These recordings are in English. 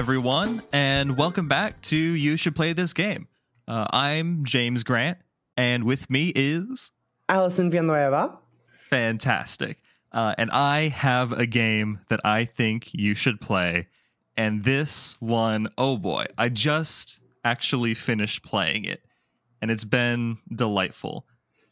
everyone, and welcome back to You Should Play This Game. Uh, I'm James Grant, and with me is Allison Villanueva. fantastic. Uh, and I have a game that I think you should play. And this one, oh boy, I just actually finished playing it, and it's been delightful.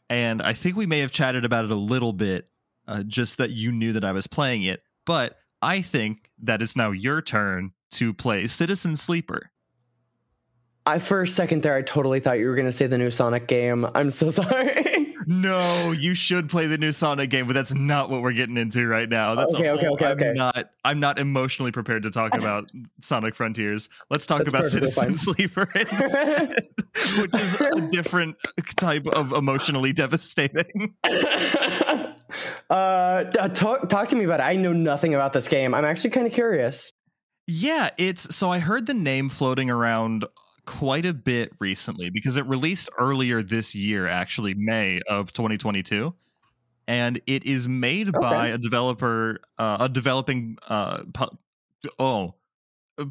And I think we may have chatted about it a little bit, uh, just that you knew that I was playing it. But I think that it's now your turn to play Citizen Sleeper. I for a second there, I totally thought you were going to say the new Sonic game. I'm so sorry. No, you should play the new Sonic game, but that's not what we're getting into right now. That's Okay, okay, okay, I'm okay. not. I'm not emotionally prepared to talk about Sonic Frontiers. Let's talk That's about Citizen fine. Sleeper instead, which is a different type of emotionally devastating. uh, talk, talk to me about it. I know nothing about this game. I'm actually kind of curious. Yeah, it's so I heard the name floating around quite a bit recently because it released earlier this year, actually May of 2022, and it is made by a developer, uh, a developing, uh, pu- oh,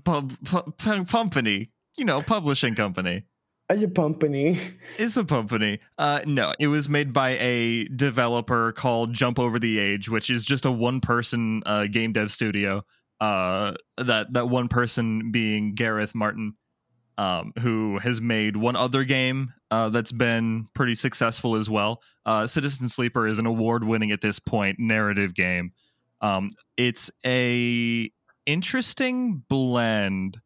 pub, pu- pu- company, you know, publishing company. As a company. It's a company. Uh, no, it was made by a developer called Jump Over the Age, which is just a one-person uh, game dev studio. Uh, that that one person being Gareth Martin, um, who has made one other game uh, that's been pretty successful as well. Uh, Citizen Sleeper is an award-winning at this point narrative game. Um, it's a interesting blend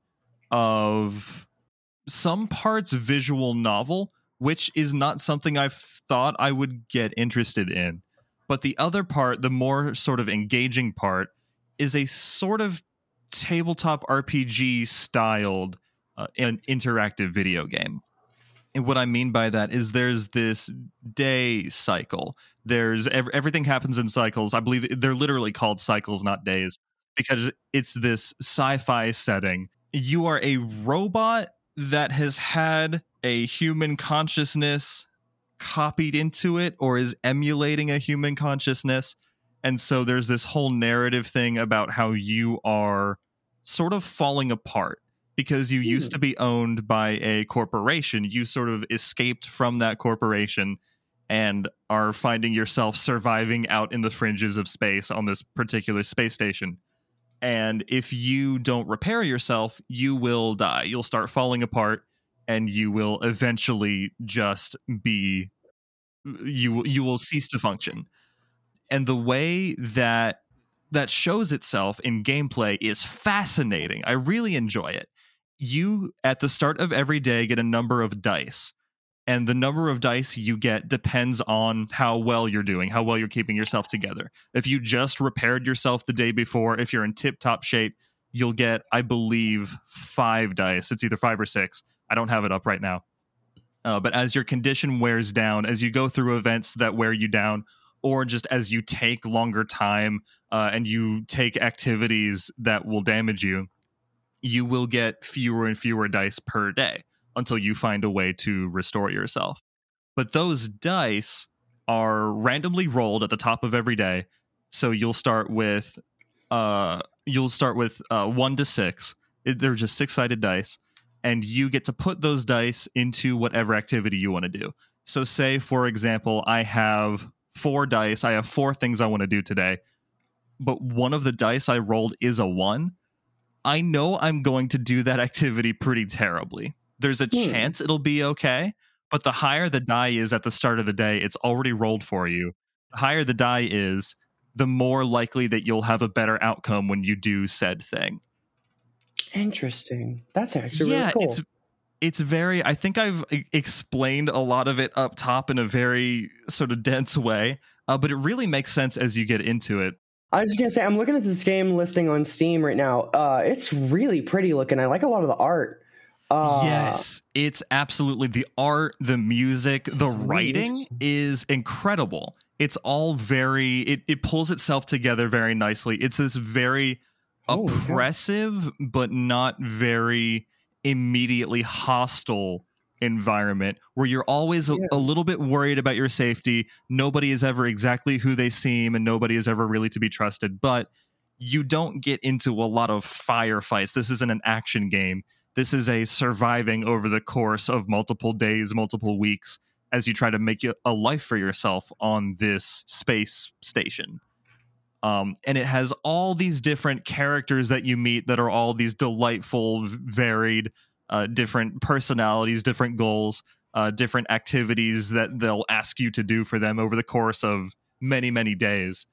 of some parts visual novel, which is not something I thought I would get interested in. But the other part, the more sort of engaging part, is a sort of tabletop RPG styled uh, an interactive video game. And what I mean by that is there's this day cycle. There's ev- everything happens in cycles. I believe they're literally called cycles, not days, because it's this sci-fi setting. You are a robot that has had a human consciousness copied into it or is emulating a human consciousness. And so there's this whole narrative thing about how you are sort of falling apart because you used hmm. to be owned by a corporation. You sort of escaped from that corporation and are finding yourself surviving out in the fringes of space on this particular space station. And if you don't repair yourself, you will die. You'll start falling apart and you will eventually just be you you will cease to function. And the way that that shows itself in gameplay is fascinating. I really enjoy it. You at the start of every day get a number of dice. And the number of dice you get depends on how well you're doing, how well you're keeping yourself together. If you just repaired yourself the day before, if you're in tip top shape, you'll get, I believe, five dice. It's either five or six. I don't have it up right now. Uh, but as your condition wears down, as you go through events that wear you down, or just as you take longer time uh, and you take activities that will damage you, you will get fewer and fewer dice per day until you find a way to restore yourself. But those dice are randomly rolled at the top of every day. So you'll start with uh you'll start with uh 1 to 6. It, they're just six-sided dice and you get to put those dice into whatever activity you want to do. So say for example, I have 4 dice. I have 4 things I want to do today. But one of the dice I rolled is a 1. I know I'm going to do that activity pretty terribly there's a Hmm. chance it'll be okay. But the higher the die is at the start of the day, it's already rolled for you. The higher the die is, the more likely that you'll have a better outcome when you do said thing. Interesting. That's actually yeah, really cool. it's it's very. I think I've explained a lot of it up top in a very sort of dense way, uh, but it really makes sense as you get into it. I was just gonna say I'm looking at this game listing on Steam right now. Uh, it's really pretty looking. I like a lot of the art. Uh, yes, it's absolutely the art, the music, the writing is incredible. It's all very it it pulls itself together very nicely. It's this very oppressive but not very immediately hostile environment where you're always a, Yeah. a little bit worried about your safety. Nobody is ever exactly who they seem and nobody is ever really to be trusted, but you don't get into a lot of firefights. This isn't an action game. This is a surviving over the course of multiple days, multiple weeks, as you try to make a life for yourself on this space station. Um, and it has all these different characters that you meet that are all these delightful, varied, uh, different personalities, different goals, uh, different activities that they'll ask you to do for them over the course of many, many days.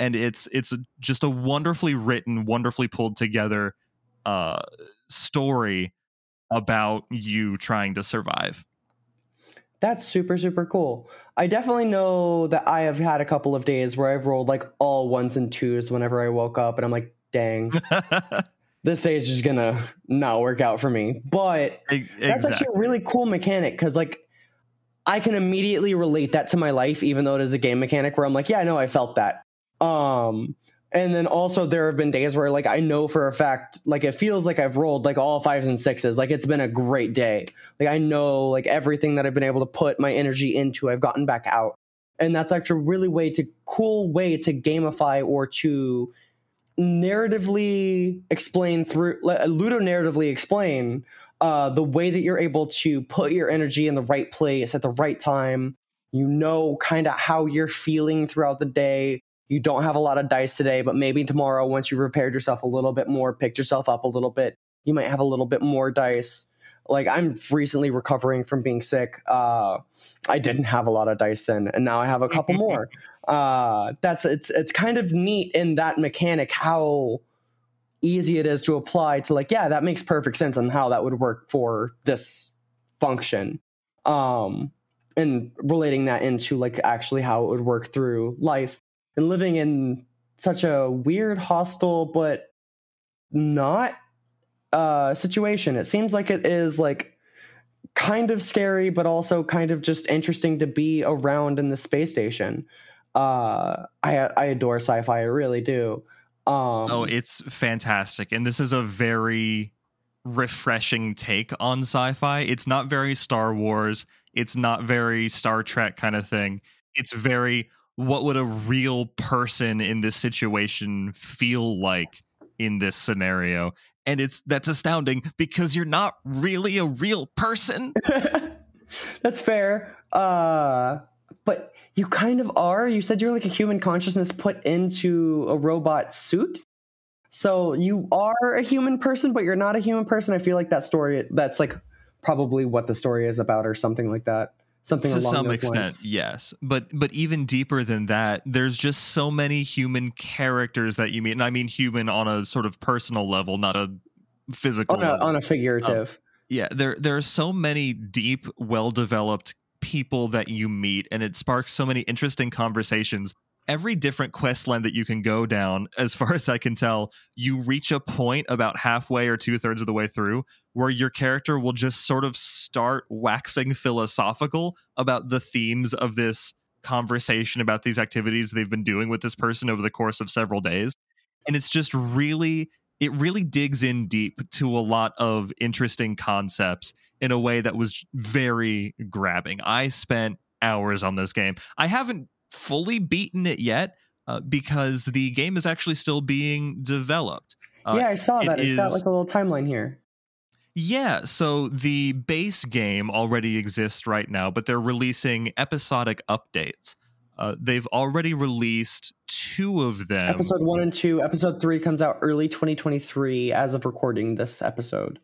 And it's it's just a wonderfully written, wonderfully pulled together uh, story about you trying to survive. That's super, super cool. I definitely know that I have had a couple of days where I've rolled like all ones and twos whenever I woke up, and I'm like, dang, this day is just gonna not work out for me. But exactly. that's actually a really cool mechanic because, like, I can immediately relate that to my life, even though it is a game mechanic where I'm like, yeah, I know I felt that. Um, and then also there have been days where like I know for a fact, like it feels like I've rolled like all fives and sixes. Like it's been a great day. Like I know like everything that I've been able to put my energy into, I've gotten back out. And that's actually a really way to cool way to gamify or to narratively explain through ludo narratively explain uh, the way that you're able to put your energy in the right place at the right time. You know, kind of how you're feeling throughout the day you don't have a lot of dice today, but maybe tomorrow, once you've repaired yourself a little bit more, picked yourself up a little bit, you might have a little bit more dice. Like I'm recently recovering from being sick. Uh, I didn't have a lot of dice then, and now I have a couple more. Uh, that's it's it's kind of neat in that mechanic how easy it is to apply to like yeah that makes perfect sense on how that would work for this function um and relating that into like actually how it would work through life and living in such a weird, hostile, but not uh, situation. It seems like it is like kind of scary, but also kind of just interesting to be around in the space station. Uh, I I adore sci-fi. I really do. Um, oh, it's fantastic, and this is a very refreshing take on sci-fi. It's not very Star Wars. It's not very Star Trek kind of thing. It's very what would a real person in this situation feel like in this scenario? And it's that's astounding because you're not really a real person. That's fair. Uh but you kind of are. You said you're like a human consciousness put into a robot suit. So you are a human person but you're not a human person. I feel like that story that's like probably what the story is about or something like that something to some extent lines. yes. But but even deeper than that there's just so many human characters that you meet and i mean human on a sort of personal level not a physical on a, on a figurative. Um, yeah there there are so many deep well developed people that you meet and it sparks so many interesting conversations every different quest line that you can go down, as far as I can tell, you reach a point about halfway or two thirds of the way through where your character will just sort of start waxing philosophical about the themes of this conversation about these activities they've been doing with this person over the course of several days. And it's just really, it really digs in deep to a lot of interesting concepts in a way that was very grabbing. I spent hours on this game. I haven't fully beaten it yet uh, because the game is actually still being developed. Uh, yeah, I saw that. It has got like a little timeline here. Yeah, so the base game already exists right now, but they're releasing episodic updates. Uh, they've already released two of them. Episode one and two. Episode three comes out early 2023 as of recording this episode.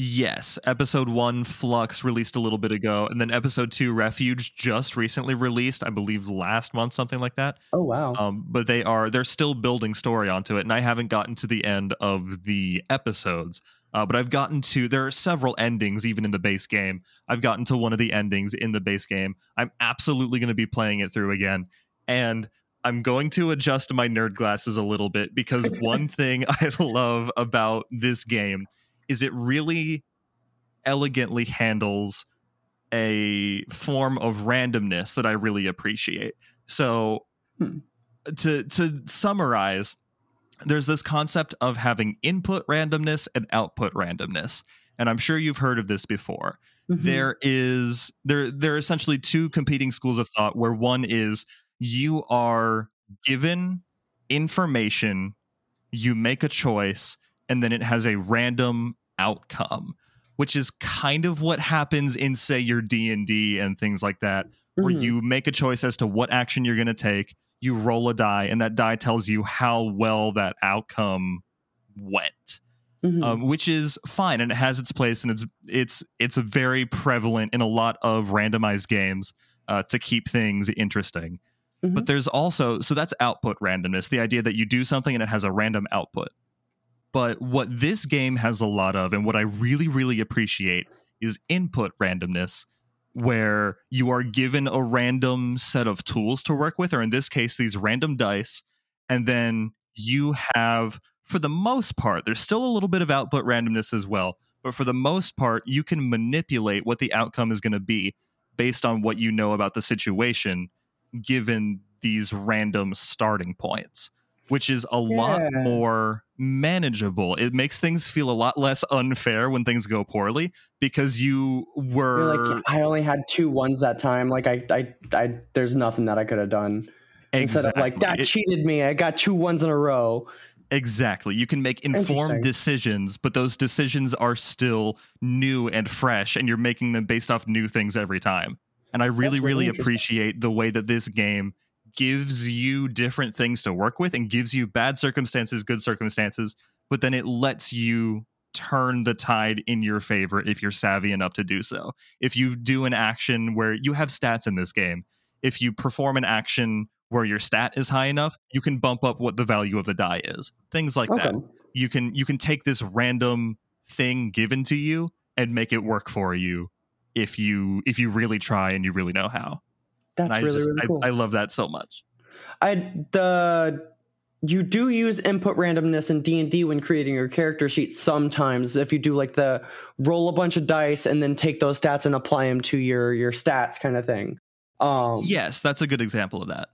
Yes, episode one, Flux, released a little bit ago, and then episode two, Refuge, just recently released. I believe last month, something like that. Oh wow! Um, but they are they're still building story onto it, and I haven't gotten to the end of the episodes. Uh, but I've gotten to there are several endings even in the base game. I've gotten to one of the endings in the base game. I'm absolutely going to be playing it through again, and I'm going to adjust my nerd glasses a little bit because one thing I love about this game is it really elegantly handles a form of randomness that I really appreciate. So hmm. to to summarize, there's this concept of having input randomness and output randomness. And I'm sure you've heard of this before. Mm-hmm. There is there there are essentially two competing schools of thought where one is you are given information you make a choice, and then it has a random outcome, which is kind of what happens in say your D&D and things like that, where Mhm. you make a choice as to what action you're going to take, you roll a die and that die tells you how well that outcome went. Mhm. Um, which is fine and it has its place and it's it's it's very prevalent in a lot of randomized games uh, to keep things interesting. Mhm. But there's also so that's output randomness, the idea that you do something and it has a random output. But what this game has a lot of, and what I really, really appreciate, is input randomness, where you are given a random set of tools to work with, or in this case, these random dice, and then you have, for the most part, there's still a little bit of output randomness as well, but for the most part, you can manipulate what the outcome is going to be based on what you know about the situation, given these random starting points which is a lot more manageable. It makes things feel a lot less unfair when things go poorly because you were You're like, I only had two ones that time. Like I, I, I there's nothing that I could have done. Instead of like that It- cheated me. I got two ones in a row. Exactly. You can make informed decisions, but those decisions are still new and fresh, and you're making them based off new things every time. And I really, really really appreciate the way that this game gives you different things to work with and gives you bad circumstances, good circumstances, but then it lets you turn the tide in your favor if you're savvy enough to do so. If you do an action where you have stats in this game, if you perform an action where your stat is high enough, you can bump up what the value of the die is. Things like that you can you can take this random thing given to you and make it work for you if you if you really try and you really know how. That's I really just really cool. I love that so much. I the you do use input randomness in D&D when creating your character sheet sometimes if you do like the roll a bunch of dice and then take those stats and apply them to your your stats kind of thing. Um Yes, that's a good example of that.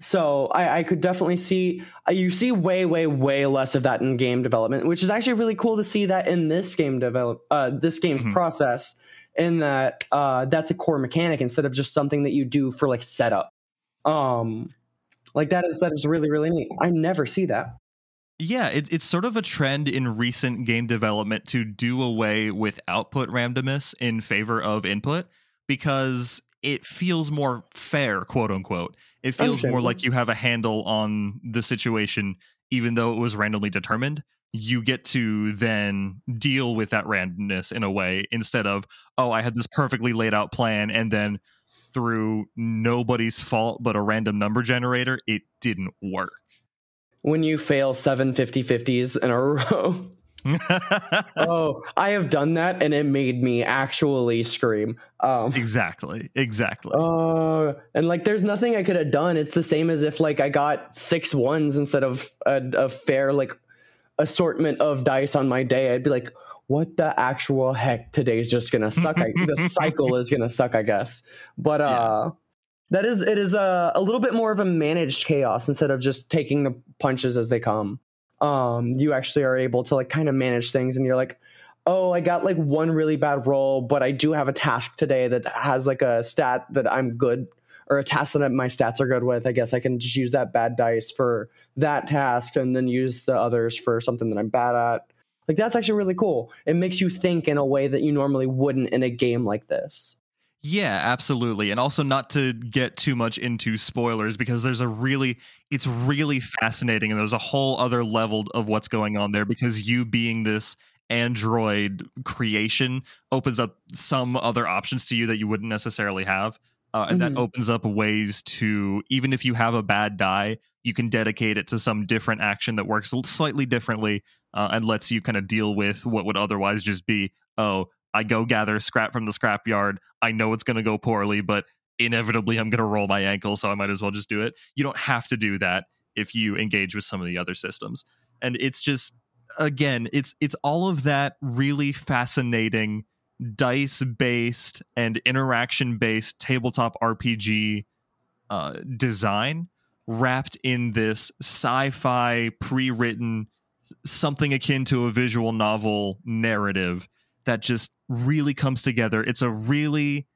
so I, I could definitely see uh, you see way way way less of that in game development which is actually really cool to see that in this game develop uh, this game's Mhm. process in that uh, that's a core mechanic instead of just something that you do for like setup um like that is that is really really neat i never see that Yeah, it, it's sort of a trend in recent game development to do away with output randomness in favor of input because it feels more fair, quote unquote. It feels more like you have a handle on the situation, even though it was randomly determined. You get to then deal with that randomness in a way instead of, oh, I had this perfectly laid out plan and then through nobody's fault but a random number generator, it didn't work. when you fail seven 50 50s in a row oh i have done that and it made me actually scream um exactly. Exactly. Uh, and like, there's nothing I could have done. It's the same as if like I got six ones instead of a, a fair like assortment of dice on my day. I'd be like, what the actual heck? Today's just gonna suck. I, the cycle is gonna suck, I guess. But uh, that is it is a, a little bit more of a managed chaos instead of just taking the punches as they come. Um, you actually are able to like kind of manage things, and you're like, oh, I got like one really bad roll, but I do have a task today that has like a stat that I'm good or a task that my stats are good with. I guess I can just use that bad dice for that task and then use the others for something that I'm bad at. Like that's actually really cool. It makes you think in a way that you normally wouldn't in a game like this. Yeah, absolutely. And also not to get too much into spoilers because there's a really it's really fascinating and there's a whole other level of what's going on there because you being this android creation opens up some other options to you that you wouldn't necessarily have. Uh, and Mhm. that opens up ways to even if you have a bad die, you can dedicate it to some different action that works slightly differently uh, and lets you kind of deal with what would otherwise just be, oh, I go gather scrap from the scrapyard. I know it's going to go poorly, but inevitably I'm going to roll my ankle, so I might as well just do it. You don't have to do that if you engage with some of the other systems. And it's just again, it's it's all of that really fascinating dice based and interaction based tabletop RPG uh, design wrapped in this sci-fi pre-written something akin to a visual novel narrative that just really comes together. It's a really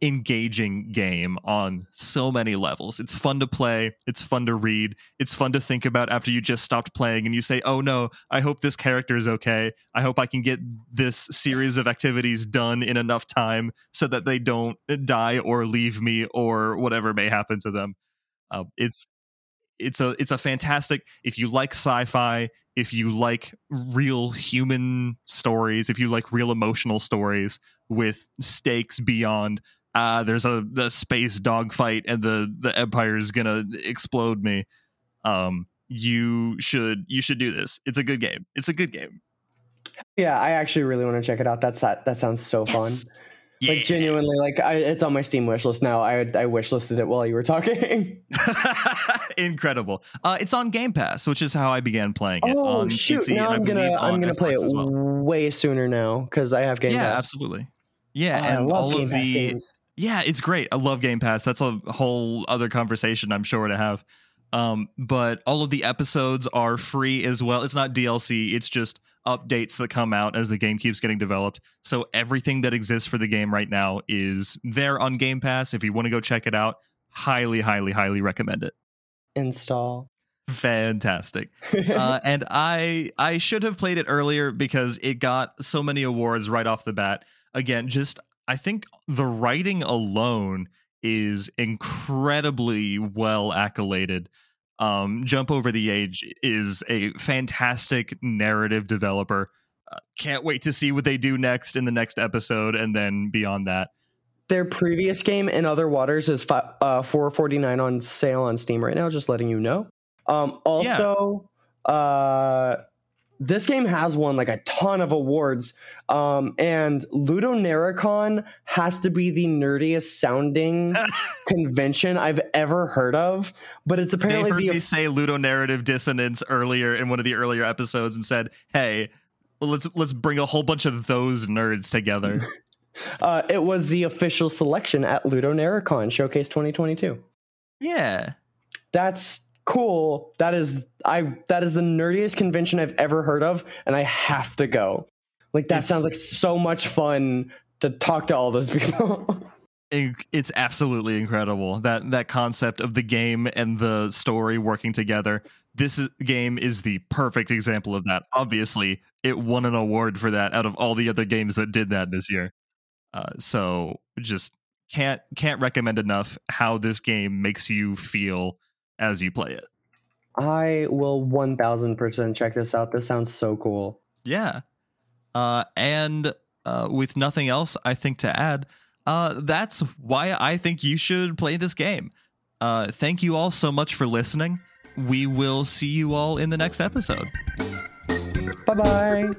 engaging game on so many levels. It's fun to play, it's fun to read, it's fun to think about after you just stopped playing and you say, "Oh no, I hope this character is okay. I hope I can get this series of activities done in enough time so that they don't die or leave me or whatever may happen to them." Uh, it's it's a it's a fantastic if you like sci-fi if you like real human stories if you like real emotional stories with stakes beyond uh there's a, a space dogfight and the the empire is gonna explode me um you should you should do this it's a good game it's a good game Yeah, I actually really want to check it out. That's that. That sounds so fun. Yeah. Like genuinely, like I, it's on my Steam wish list now. I I wish listed it while you were talking. incredible uh it's on game pass which is how i began playing it oh on shoot! PC now I'm gonna I'm gonna play it well. way sooner now because I have Game yeah Pass. Yeah, absolutely yeah Oh, I and love all Game of Pass the games. Yeah, it's great. I love Game Pass. That's a whole other conversation I'm sure to have. Um, but all of the episodes are free as well. It's not DLC, it's just updates that come out as the game keeps getting developed. So everything that exists for the game right now is there on Game Pass. If you want to go check it out, highly, highly, highly recommend it. Install. Fantastic. Uh, and I I should have played it earlier because it got so many awards right off the bat. Again, just I think the writing alone is incredibly well accoladed. Um, Jump Over the Age is a fantastic narrative developer. Uh, can't wait to see what they do next in the next episode and then beyond that. Their previous game in Other Waters is fi- uh, four forty nine on sale on Steam right now. Just letting you know. Um, also, uh, this game has won like a ton of awards. Um, and Ludonarracon has to be the nerdiest sounding convention I've ever heard of. But it's apparently They heard the me say ludonarrative dissonance earlier in one of the earlier episodes and said, "Hey, well, let's let's bring a whole bunch of those nerds together." uh, it was the official selection at Ludonarracon Showcase 2022. yeah, That's cool. That is I that is the nerdiest convention I've ever heard of, and I have to go. Like that It's- sounds like so much fun to talk to all those people. it- it's absolutely incredible that that concept of the game and the story working together. This is, game is the perfect example of that. Obviously, it won an award for that out of all the other games that did that this year. Uh, so just can't can't recommend enough how this game makes you feel as you play it. I will 1000% check this out. This sounds so cool. Yeah. Uh, and uh, with nothing else, I think to add, uh, that's why I think you should play this game. Uh, thank you all so much for listening. We will see you all in the next episode. Bye bye.